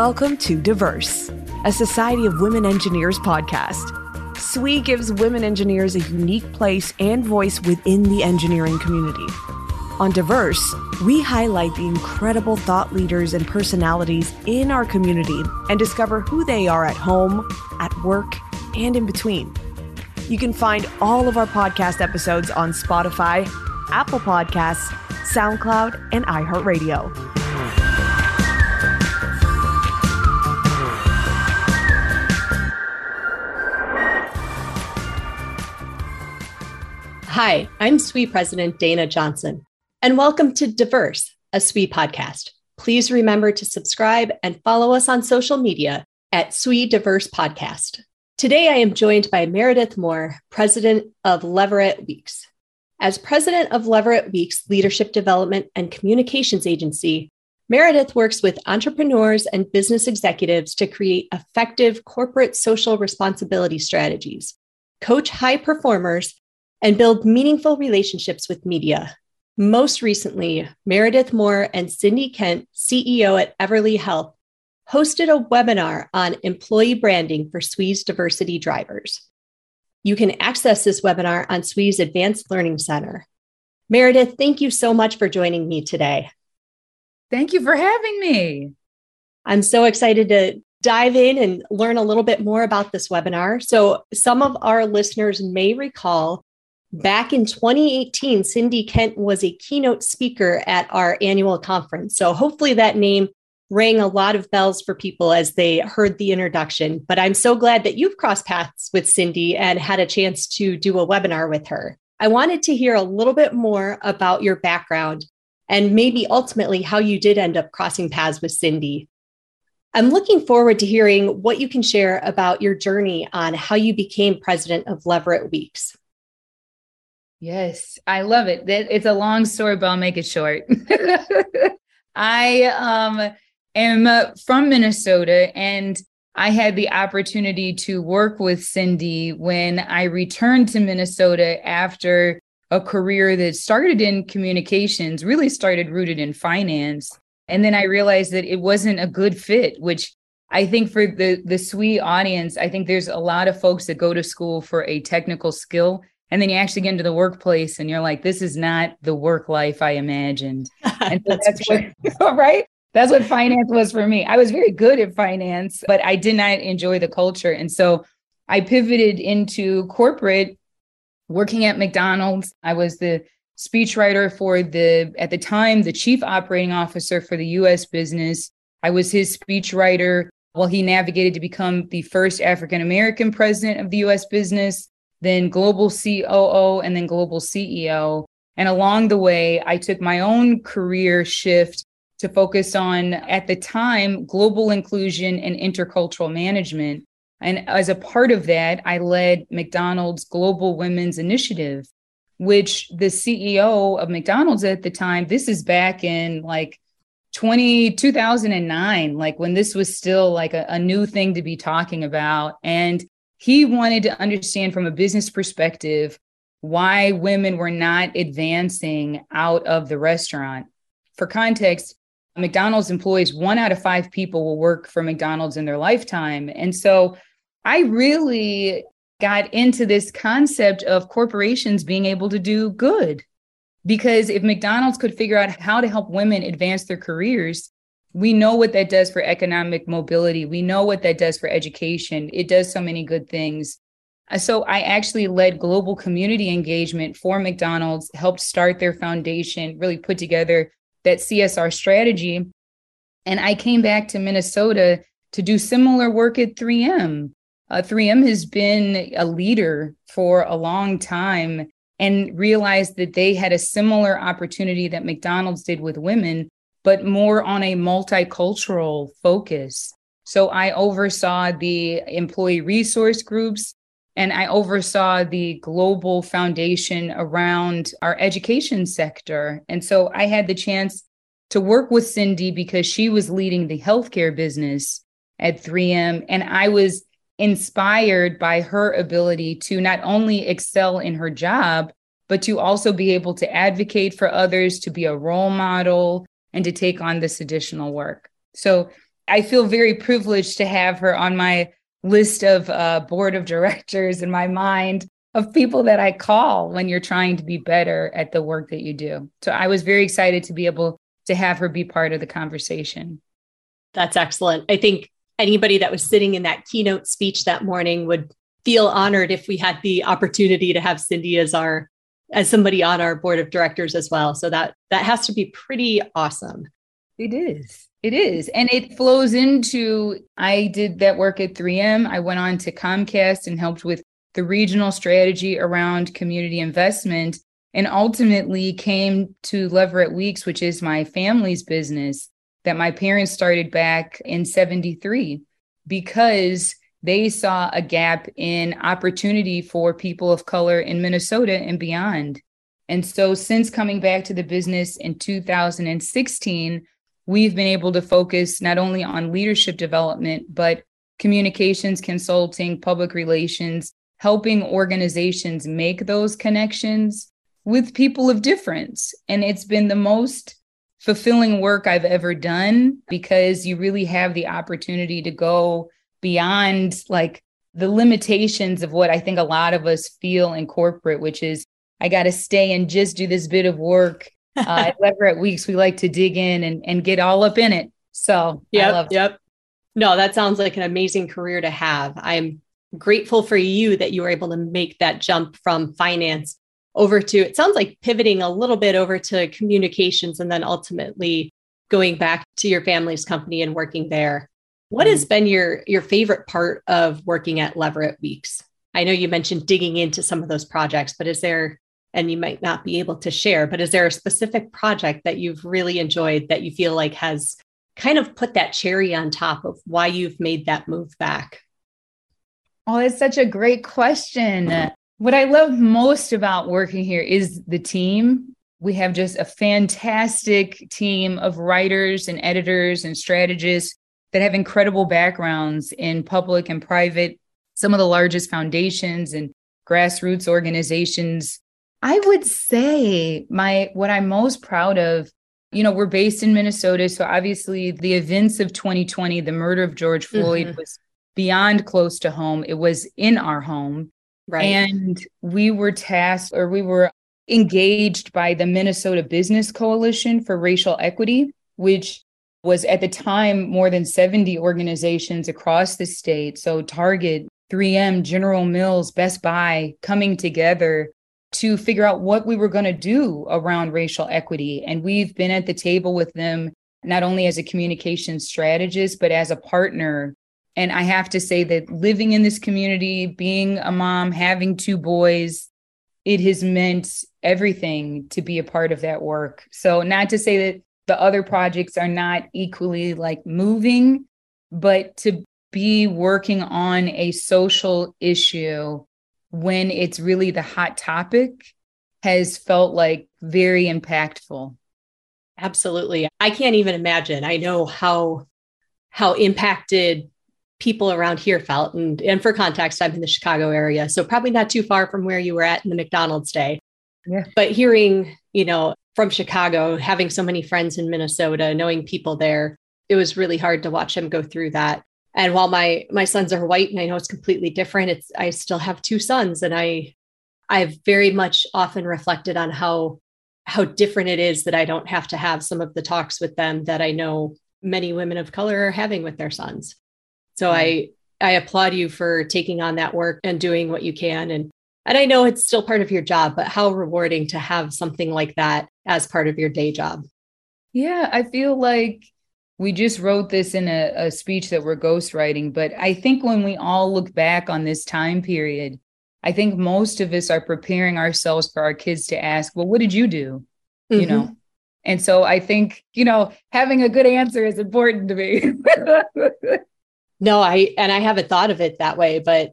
Welcome to Diverse, a Society of Women Engineers podcast. SWE gives women engineers a unique place and voice within the engineering community. On Diverse, we highlight the incredible thought leaders and personalities in our community and discover who they are at home, at work, and in between. You can find all of our podcast episodes on Spotify, Apple Podcasts, SoundCloud, and iHeartRadio. Hi, I'm SWE President Dayna Johnson, and welcome to Diverse, a SWE podcast. Please remember to subscribe and follow us on social media at SWE Diverse Podcast. Today, I am joined by Meredith Moore, President of Leverette Weekes. As President of Leverette Weekes Leadership Development and Communications Agency, Meredith works with entrepreneurs and business executives to create effective corporate social responsibility strategies, coach high performers, and build meaningful relationships with media. Most recently, Meredith Moore and Cindy Kent, CEO at Everly Health, hosted a webinar on employee branding for SWE's diversity drivers. You can access this webinar on SWE's Advanced Learning Center. Meredith, thank you so much for joining me today. Thank you for having me. I'm so excited to dive in and learn a little bit more about this webinar. So, some of our listeners may recall Back in 2018, Cindy Kent was a keynote speaker at our annual conference. So hopefully that name rang a lot of bells for people as they heard the introduction. But I'm so glad that you've crossed paths with Cindy and had a chance to do a webinar with her. I wanted to hear a little bit more about your background and maybe ultimately how you did end up crossing paths with Cindy. I'm looking forward to hearing what you can share about your journey on how you became president of Leverette Weekes. Yes, I love it. It's a long story, but I'll make it short. I um, am from Minnesota and I had the opportunity to work with Cindy when I returned to Minnesota after a career that started in communications, really started rooted in finance. And then I realized that it wasn't a good fit, which I think for the the SWE audience, I think there's a lot of folks that go to school for a technical skill and then you actually get into the workplace and you're like this is not the work life i imagined. And so that's, that's what, right? That's what finance was for me. I was very good at finance but i did not enjoy the culture. And so i pivoted into corporate working at mcdonald's. I was the speechwriter for the at the time the chief operating officer for the us business. I was his speechwriter while he navigated to become the first african american president of the us business then global COO, and then global CEO. And along the way, I took my own career shift to focus on, at the time, global inclusion and intercultural management. And as a part of that, I led McDonald's Global Women's Initiative, which the CEO of McDonald's at the time, this is back in like 20, 2009, like when this was still like a, a new thing to be talking about. And he wanted to understand from a business perspective why women were not advancing out of the restaurant. For context, McDonald's employees, one out of five people will work for McDonald's in their lifetime. And so I really got into this concept of corporations being able to do good. Because if McDonald's could figure out how to help women advance their careers, we know what that does for economic mobility. We know what that does for education. It does so many good things. Uh, so I actually led global community engagement for McDonald's, helped start their foundation, really put together that CSR strategy. And I came back to Minnesota to do similar work at 3M. Uh, 3M has been a leader for a long time and realized that they had a similar opportunity that McDonald's did with women but more on a multicultural focus. So I oversaw the employee resource groups and I oversaw the global foundation around our education sector. And so I had the chance to work with Cindy because she was leading the healthcare business at 3M. And I was inspired by her ability to not only excel in her job, but to also be able to advocate for others, to be a role model, and to take on this additional work. So I feel very privileged to have her on my list of uh, board of directors in my mind of people that I call when you're trying to be better at the work that you do. So I was very excited to be able to have her be part of the conversation. That's excellent. I think anybody that was sitting in that keynote speech that morning would feel honored if we had the opportunity to have Cindy as our as somebody on our board of directors as well. So that that has to be pretty awesome. It is. It is. And it flows into I did that work at 3M. I went on to Comcast and helped with the regional strategy around community investment and ultimately came to Leverette Weekes, which is my family's business that my parents started back in 73 because they saw a gap in opportunity for people of color in Minnesota and beyond. And so, since coming back to the business in 2016, we've been able to focus not only on leadership development, but communications consulting, public relations, helping organizations make those connections with people of difference. And it's been the most fulfilling work I've ever done because you really have the opportunity to go beyond like the limitations of what I think a lot of us feel in corporate, which is I got to stay and just do this bit of work. Uh, at Leverette Weekes, we like to dig in and, and get all up in it. So, yep, yep. No, that sounds like an amazing career to have. I'm grateful for you that you were able to make that jump from finance over to, it sounds like pivoting a little bit over to communications and then ultimately going back to your family's company and working there. What has mm. been your your favorite part of working at Leverette Weekes? I know you mentioned digging into some of those projects, but is there and you might not be able to share, but is there a specific project that you've really enjoyed that you feel like has kind of put that cherry on top of why you've made that move back? Oh, it's such a great question. What I love most about working here is the team. We have just a fantastic team of writers and editors and strategists that have incredible backgrounds in public and private, some of the largest foundations and grassroots organizations. I would say my what I'm most proud of, you know, we're based in Minnesota, so obviously the events of 2020, the murder of George Floyd mm-hmm. was beyond close to home. It was in our home. Right. And we were tasked or we were engaged by the Minnesota Business Coalition for Racial Equity, which was at the time more than 70 organizations across the state. So Target, 3M, General Mills, Best Buy coming together to figure out what we were going to do around racial equity. And we've been at the table with them, not only as a communication strategist, but as a partner. And I have to say that living in this community, being a mom, having two boys, it has meant everything to be a part of that work. So, not to say that the other projects are not equally like moving, but to be working on a social issue when it's really the hot topic has felt like very impactful. Absolutely. I can't even imagine. I know how how impacted people around here felt and and for context I'm in the Chicago area so probably not too far from where you were at in the McDonald's day. Yeah. But hearing, you know, from Chicago, having so many friends in Minnesota, knowing people there, it was really hard to watch him go through that. And while my my sons are white and I know it's completely different, it's I still have two sons and I I've very much often reflected on how how different it is that I don't have to have some of the talks with them that I know many women of color are having with their sons. So I I applaud you for taking on that work and doing what you can and and I know it's still part of your job, but how rewarding to have something like that as part of your day job. Yeah, I feel like we just wrote this in a, a speech that we're ghostwriting, but I think when we all look back on this time period, I think most of us are preparing ourselves for our kids to ask, well, what did you do? Mm-hmm. You know? And so I think, you know, having a good answer is important to me. no, I, and I haven't thought of it that way, but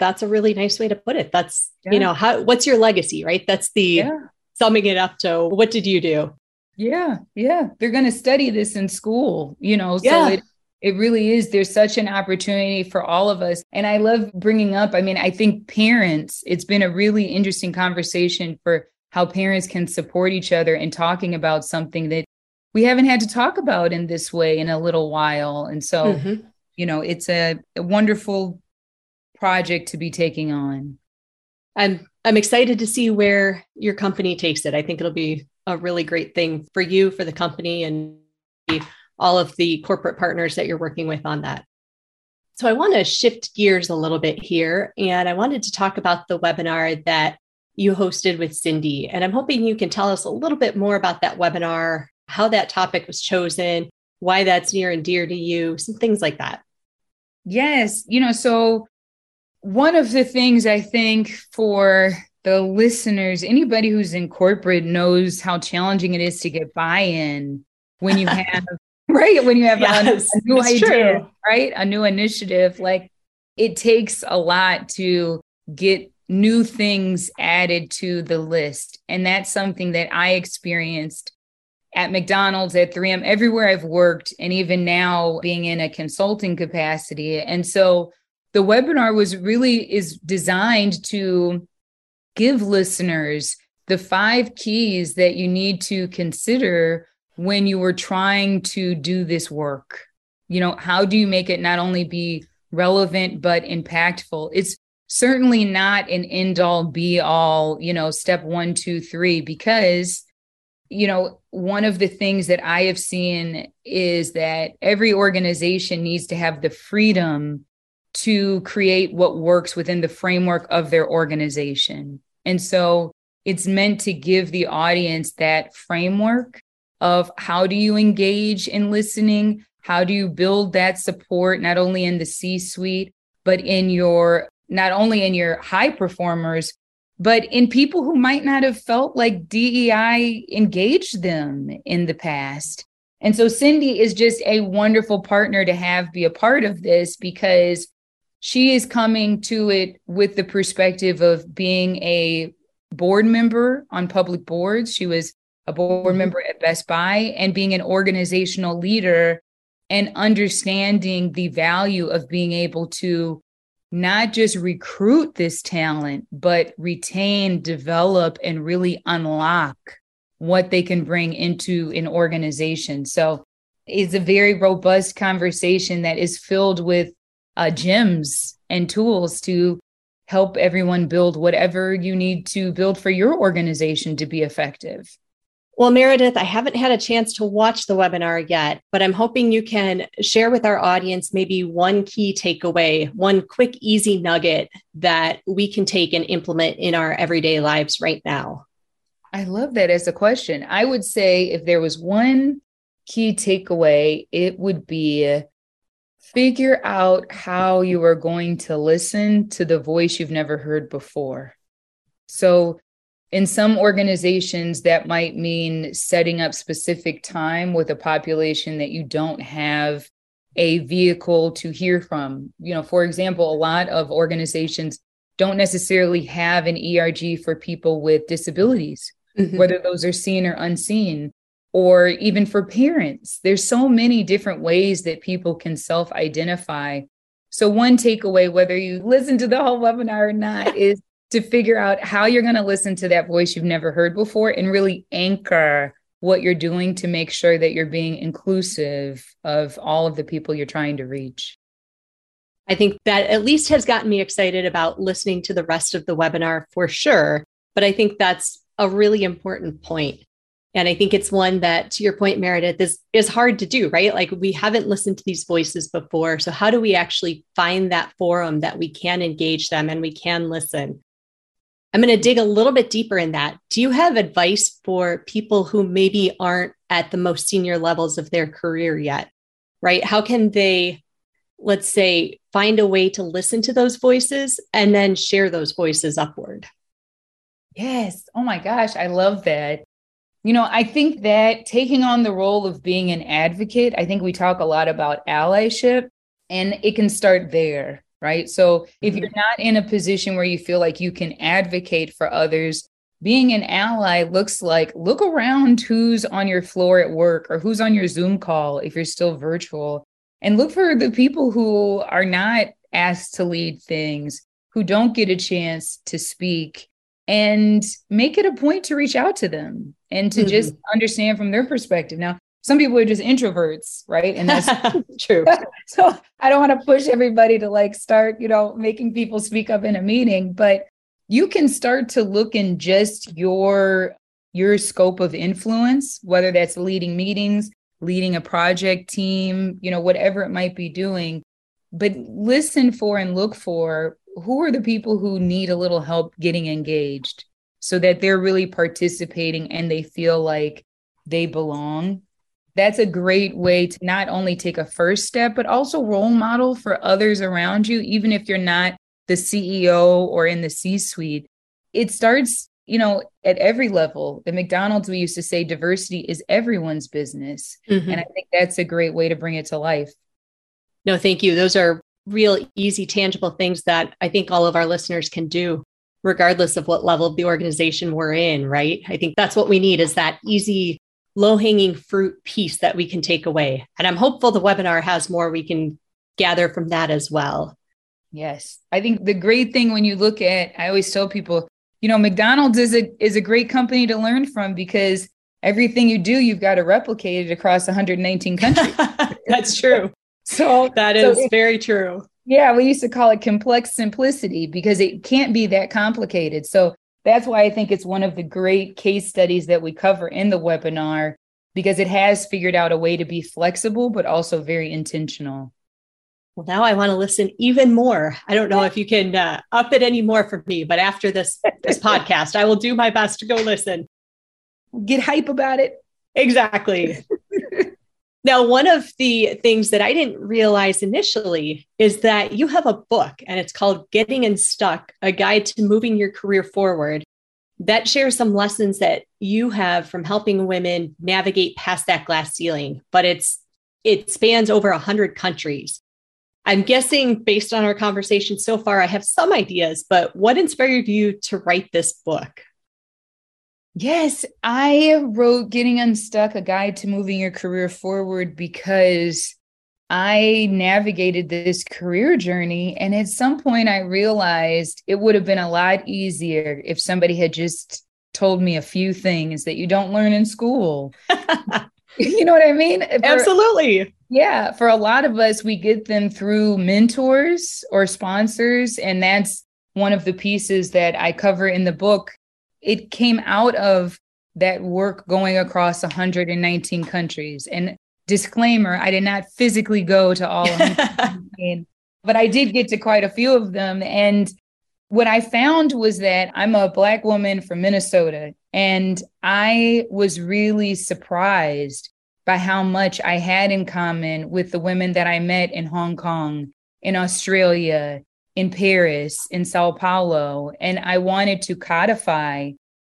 that's a really nice way to put it. That's, yeah. you know, how, what's your legacy, right? That's the yeah. summing it up to what did you do? Yeah. Yeah. They're going to study this in school, you know, yeah. so it, it really is. There's such an opportunity for all of us. And I love bringing up, I mean, I think parents, it's been a really interesting conversation for how parents can support each other in talking about something that we haven't had to talk about in this way in a little while. And so, mm-hmm. you know, it's a, a wonderful project to be taking on. I'm I'm excited to see where your company takes it. I think it'll be a really great thing for you, for the company, and all of the corporate partners that you're working with on that. So I want to shift gears a little bit here, and I wanted to talk about the webinar that you hosted with Cindy. And I'm hoping you can tell us a little bit more about that webinar, how that topic was chosen, why that's near and dear to you, some things like that. Yes. You know, so one of the things I think for the listeners, anybody who's in corporate knows how challenging it is to get buy in when you have, right? When you have yes, a, a, new idea, true. right? A new initiative. Like it takes a lot to get new things added to the list. And that's something that I experienced at McDonald's, at 3M, everywhere I've worked, and even now being in a consulting capacity. And so the webinar was really is designed to give listeners the five keys that you need to consider when you were trying to do this work. You know, how do you make it not only be relevant but impactful? It's certainly not an end all be all, you know, step one, two, three, because, you know, one of the things that I have seen is that every organization needs to have the freedom to create what works within the framework of their organization. And so it's meant to give the audience that framework of how do you engage in listening? How do you build that support, not only in the C suite, but in your not only in your high performers, but in people who might not have felt like DEI engaged them in the past. And so Cindy is just a wonderful partner to have be a part of this because she is coming to it with the perspective of being a board member on public boards. She was a board mm-hmm. member at Best Buy and being an organizational leader and understanding the value of being able to not just recruit this talent, but retain, develop, and really unlock what they can bring into an organization. So it's a very robust conversation that is filled with uh, gems and tools to help everyone build whatever you need to build for your organization to be effective. Well, Meredith, I haven't had a chance to watch the webinar yet, but I'm hoping you can share with our audience maybe one key takeaway, one quick, easy nugget that we can take and implement in our everyday lives right now. I love that as a question. I would say if there was one key takeaway, it would be figure out how you are going to listen to the voice you've never heard before. So, in some organizations, that might mean setting up specific time with a population that you don't have a vehicle to hear from. You know, for example, a lot of organizations don't necessarily have an ERG for people with disabilities, mm-hmm. whether those are seen or unseen, or even for parents. There's so many different ways that people can self identify. So, one takeaway, whether you listen to the whole webinar or not, is to figure out how you're going to listen to that voice you've never heard before and really anchor what you're doing to make sure that you're being inclusive of all of the people you're trying to reach. I think that at least has gotten me excited about listening to the rest of the webinar for sure. But I think that's a really important point. And I think it's one that, to your point, Meredith, is, is hard to do, right? Like we haven't listened to these voices before. So, how do we actually find that forum that we can engage them and we can listen? I'm going to dig a little bit deeper in that. Do you have advice for people who maybe aren't at the most senior levels of their career yet? Right? How can they, let's say, find a way to listen to those voices and then share those voices upward? Yes. Oh my gosh. I love that. You know, I think that taking on the role of being an advocate, I think we talk a lot about allyship, and it can start there right? So if mm-hmm. you're not in a position where you feel like you can advocate for others, being an ally looks like look around who's on your floor at work or who's on your Zoom call if you're still virtual and look for the people who are not asked to lead things, who don't get a chance to speak and make it a point to reach out to them and to mm-hmm. just understand from their perspective. Now, some people are just introverts, right? And that's true. so I don't want to push everybody to like start, you know, making people speak up in a meeting, but you can start to look in just your your scope of influence, whether that's leading meetings, leading a project team, you know, whatever it might be doing. But listen for and look for who are the people who need a little help getting engaged so that they're really participating and they feel like they belong. That's a great way to not only take a first step, but also role model for others around you, even if you're not the CEO or in the C suite. It starts, you know, at every level. At McDonald's, we used to say diversity is everyone's business. Mm-hmm. And I think that's a great way to bring it to life. No, thank you. Those are real easy, tangible things that I think all of our listeners can do, regardless of what level of the organization we're in, right? I think that's what we need is that easy, low hanging fruit piece that we can take away. And I'm hopeful the webinar has more we can gather from that as well. Yes. I think the great thing when you look at, I always tell people, you know, McDonald's is a is a great company to learn from because everything you do, you've got to replicate it across 119 countries. That's true. So that is so very true. Yeah, we used to call it complex simplicity because it can't be that complicated. So that's why I think it's one of the great case studies that we cover in the webinar because it has figured out a way to be flexible, but also very intentional. Well, now I want to listen even more. I don't know if you can uh, up it any more for me, but after this this podcast, I will do my best to go listen. Get hype about it. Exactly. Now, one of the things that I didn't realize initially is that you have a book and it's called Getting Unstuck A Guide to Moving Your Career Forward that shares some lessons that you have from helping women navigate past that glass ceiling, but it's it spans over 100 countries. I'm guessing based on our conversation so far, I have some ideas, but what inspired you to write this book? Yes, I wrote Getting Unstuck, a guide to moving your career forward because I navigated this career journey. And at some point, I realized it would have been a lot easier if somebody had just told me a few things that you don't learn in school. you know what I mean? For, Absolutely. Yeah. For a lot of us, we get them through mentors or sponsors. And that's one of the pieces that I cover in the book it came out of that work going across 119 countries. And disclaimer, I did not physically go to all of them, but I did get to quite a few of them. And what I found was that I'm a Black woman from Minnesota, and I was really surprised by how much I had in common with the women that I met in Hong Kong, in Australia, in Paris, in Sao Paulo, and I wanted to codify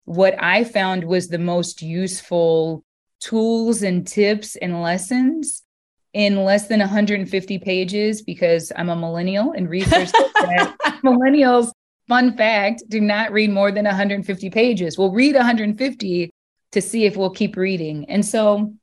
what I found was the most useful tools and tips and lessons in less than 150 pages because I'm a millennial and research millennials, fun fact, do not read more than 150 pages. We'll read 150 to see if we'll keep reading. And so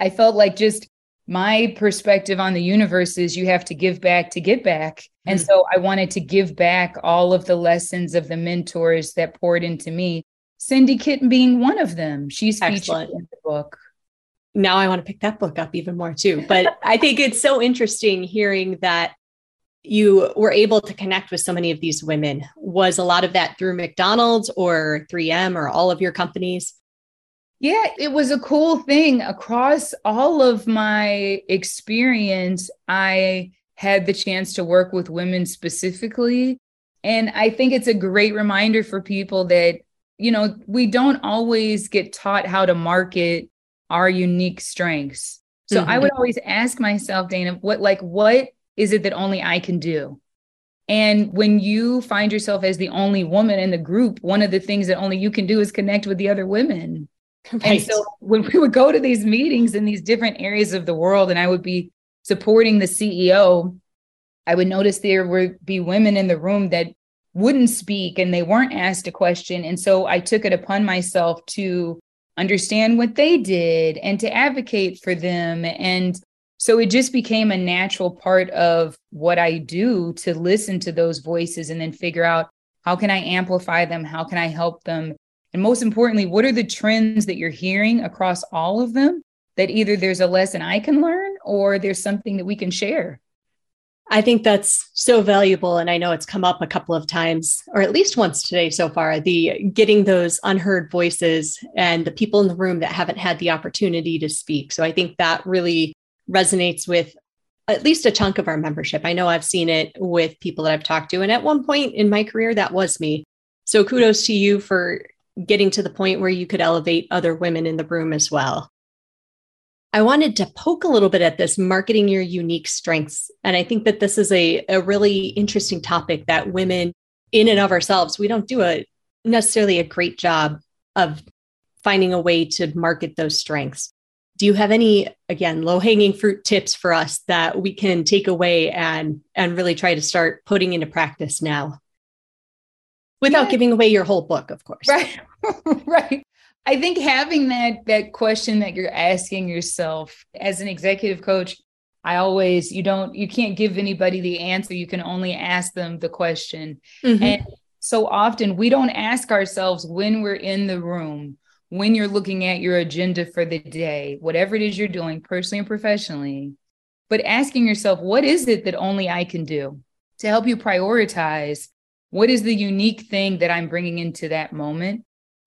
I felt like just my perspective on the universe is you have to give back to get back. And mm. so I wanted to give back all of the lessons of the mentors that poured into me. Cindy Kent being one of them. She's Excellent. featured in the book. Now I want to pick that book up even more too. But I think it's so interesting hearing that you were able to connect with so many of these women. Was a lot of that through McDonald's or 3M or all of your companies? Yeah, it was a cool thing. Across all of my experience, I had the chance to work with women specifically. And I think it's a great reminder for people that, you know, we don't always get taught how to market our unique strengths. So mm-hmm. I would always ask myself, Dayna, what like what is it that only I can do? And when you find yourself as the only woman in the group, one of the things that only you can do is connect with the other women. Right. And so when we would go to these meetings in these different areas of the world, and I would be supporting the CEO, I would notice there would be women in the room that wouldn't speak and they weren't asked a question. And so I took it upon myself to understand what they did and to advocate for them. And so it just became a natural part of what I do to listen to those voices and then figure out how can I amplify them? How can I help them? And most importantly, what are the trends that you're hearing across all of them? that either there's a lesson I can learn or there's something that we can share. I think that's so valuable. And I know it's come up a couple of times, or at least once today so far, the getting those unheard voices and the people in the room that haven't had the opportunity to speak. So I think that really resonates with at least a chunk of our membership. I know I've seen it with people that I've talked to. And at one point in my career, that was me. So kudos to you for getting to the point where you could elevate other women in the room as well. I wanted to poke a little bit at this marketing your unique strengths. And I think that this is a, a really interesting topic that women, in and of ourselves, we don't do a necessarily a great job of finding a way to market those strengths. Do you have any, again, low hanging fruit tips for us that we can take away and, and really try to start putting into practice now? Without yeah. giving away your whole book, of course. Right. right. I think having that that question that you're asking yourself as an executive coach, I always you don't you can't give anybody the answer. You can only ask them the question. Mm-hmm. And so often we don't ask ourselves when we're in the room, when you're looking at your agenda for the day, whatever it is you're doing personally and professionally, but asking yourself, what is it that only I can do to help you prioritize? What is the unique thing that I'm bringing into that moment?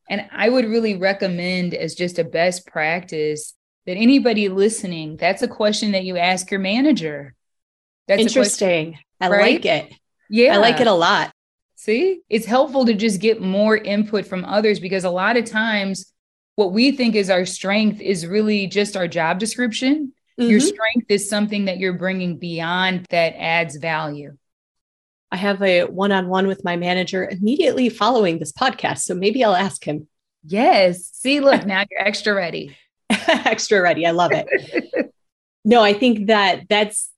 And I would really recommend as just a best practice that anybody listening, that's a question that you ask your manager. That's interesting. I right? like it. Yeah. I like it a lot. See, it's helpful to just get more input from others because a lot of times what we think is our strength is really just our job description. Mm-hmm. Your strength is something that you're bringing beyond that adds value. I have a one on one with my manager immediately following this podcast. So maybe I'll ask him. Yes. See, look, now you're extra ready. extra ready. I love it. no, I think that that's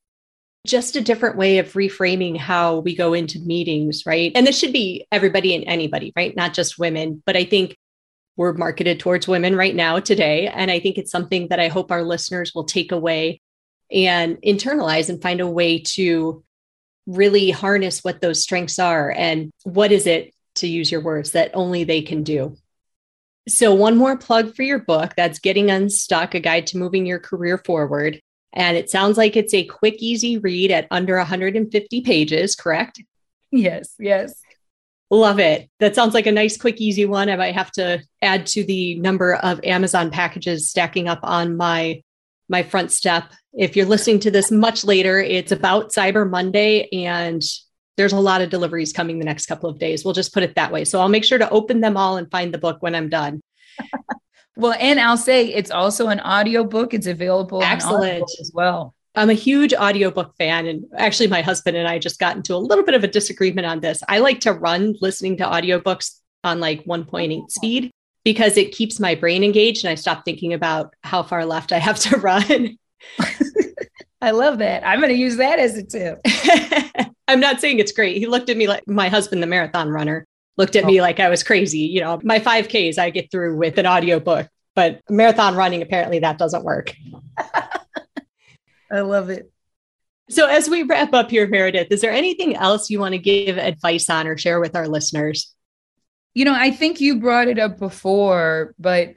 just a different way of reframing how we go into meetings, right? And this should be everybody and anybody, right? Not just women. But I think we're marketed towards women right now today. And I think it's something that I hope our listeners will take away and internalize and find a way to really harness what those strengths are and what is it to use your words that only they can do. So, one more plug for your book that's Getting Unstuck, a guide to moving your career forward. And it sounds like it's a quick, easy read at under 150 pages, correct? Yes, yes. Love it. That sounds like a nice, quick, easy one. I might have to add to the number of Amazon packages stacking up on my my front step. If you're listening to this much later, it's about Cyber Monday and there's a lot of deliveries coming the next couple of days. We'll just put it that way. So I'll make sure to open them all and find the book when I'm done. well, and I'll say it's also an audio book. It's available excellent as well. I'm a huge audiobook fan. And actually, my husband and I just got into a little bit of a disagreement on this. I like to run listening to audiobooks on like 1.8 speed because it keeps my brain engaged and I stop thinking about how far left I have to run. I love that. I'm going to use that as a tip. I'm not saying it's great. He looked at me like my husband, the marathon runner, looked at oh. me like I was crazy. You know, my 5Ks I get through with an audiobook, but marathon running, apparently that doesn't work. I love it. So, as we wrap up here, Meredith, is there anything else you want to give advice on or share with our listeners? You know, I think you brought it up before, but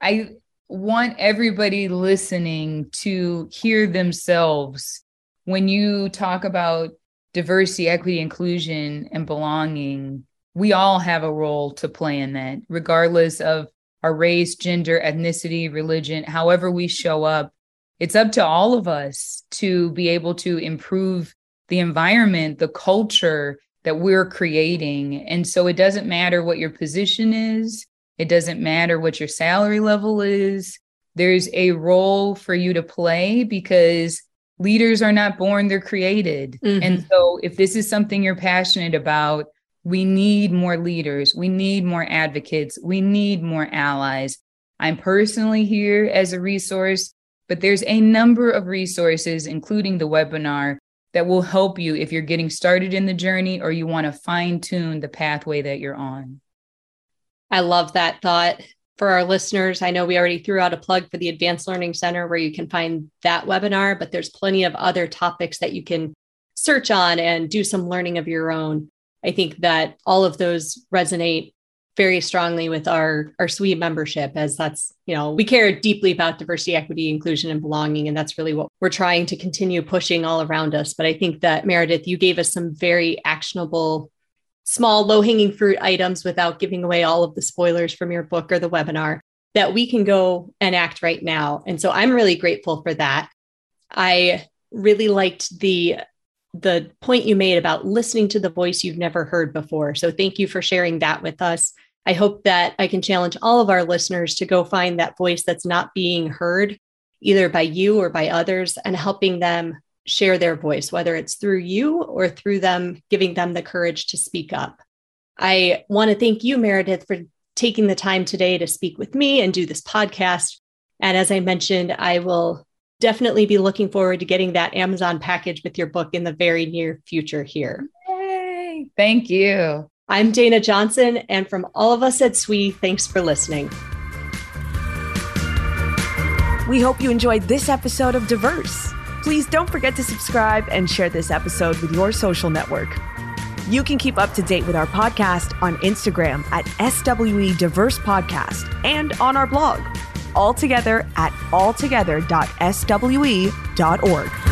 I want everybody listening to hear themselves when you talk about diversity, equity, inclusion, and belonging. We all have a role to play in that, regardless of our race, gender, ethnicity, religion, however we show up. It's up to all of us to be able to improve the environment, the culture, that we're creating. And so it doesn't matter what your position is, it doesn't matter what your salary level is. There's a role for you to play because leaders are not born, they're created. Mm-hmm. And so if this is something you're passionate about, we need more leaders, we need more advocates, we need more allies. I'm personally here as a resource, but there's a number of resources, including the webinar, that will help you if you're getting started in the journey or you want to fine tune the pathway that you're on. I love that thought. For our listeners, I know we already threw out a plug for the Advanced Learning Center where you can find that webinar, but there's plenty of other topics that you can search on and do some learning of your own. I think that all of those resonate very strongly with our our SWE membership as that's you know we care deeply about diversity equity inclusion and belonging and that's really what we're trying to continue pushing all around us but i think that meredith you gave us some very actionable small low hanging fruit items without giving away all of the spoilers from your book or the webinar that we can go and act right now and so i'm really grateful for that i really liked the the point you made about listening to the voice you've never heard before. So thank you for sharing that with us. I hope that I can challenge all of our listeners to go find that voice that's not being heard either by you or by others and helping them share their voice, whether it's through you or through them giving them the courage to speak up. I want to thank you, Meredith, for taking the time today to speak with me and do this podcast. And as I mentioned, I will definitely be looking forward to getting that Amazon package with your book in the very near future here. Yay. Thank you. I'm Dayna Johnson, and from all of us at SWE, thanks for listening. We hope you enjoyed this episode of Diverse. Please don't forget to subscribe and share this episode with your social network. You can keep up to date with our podcast on Instagram at SWE Diverse Podcast and on our blog, all together at alltogether.swe.org.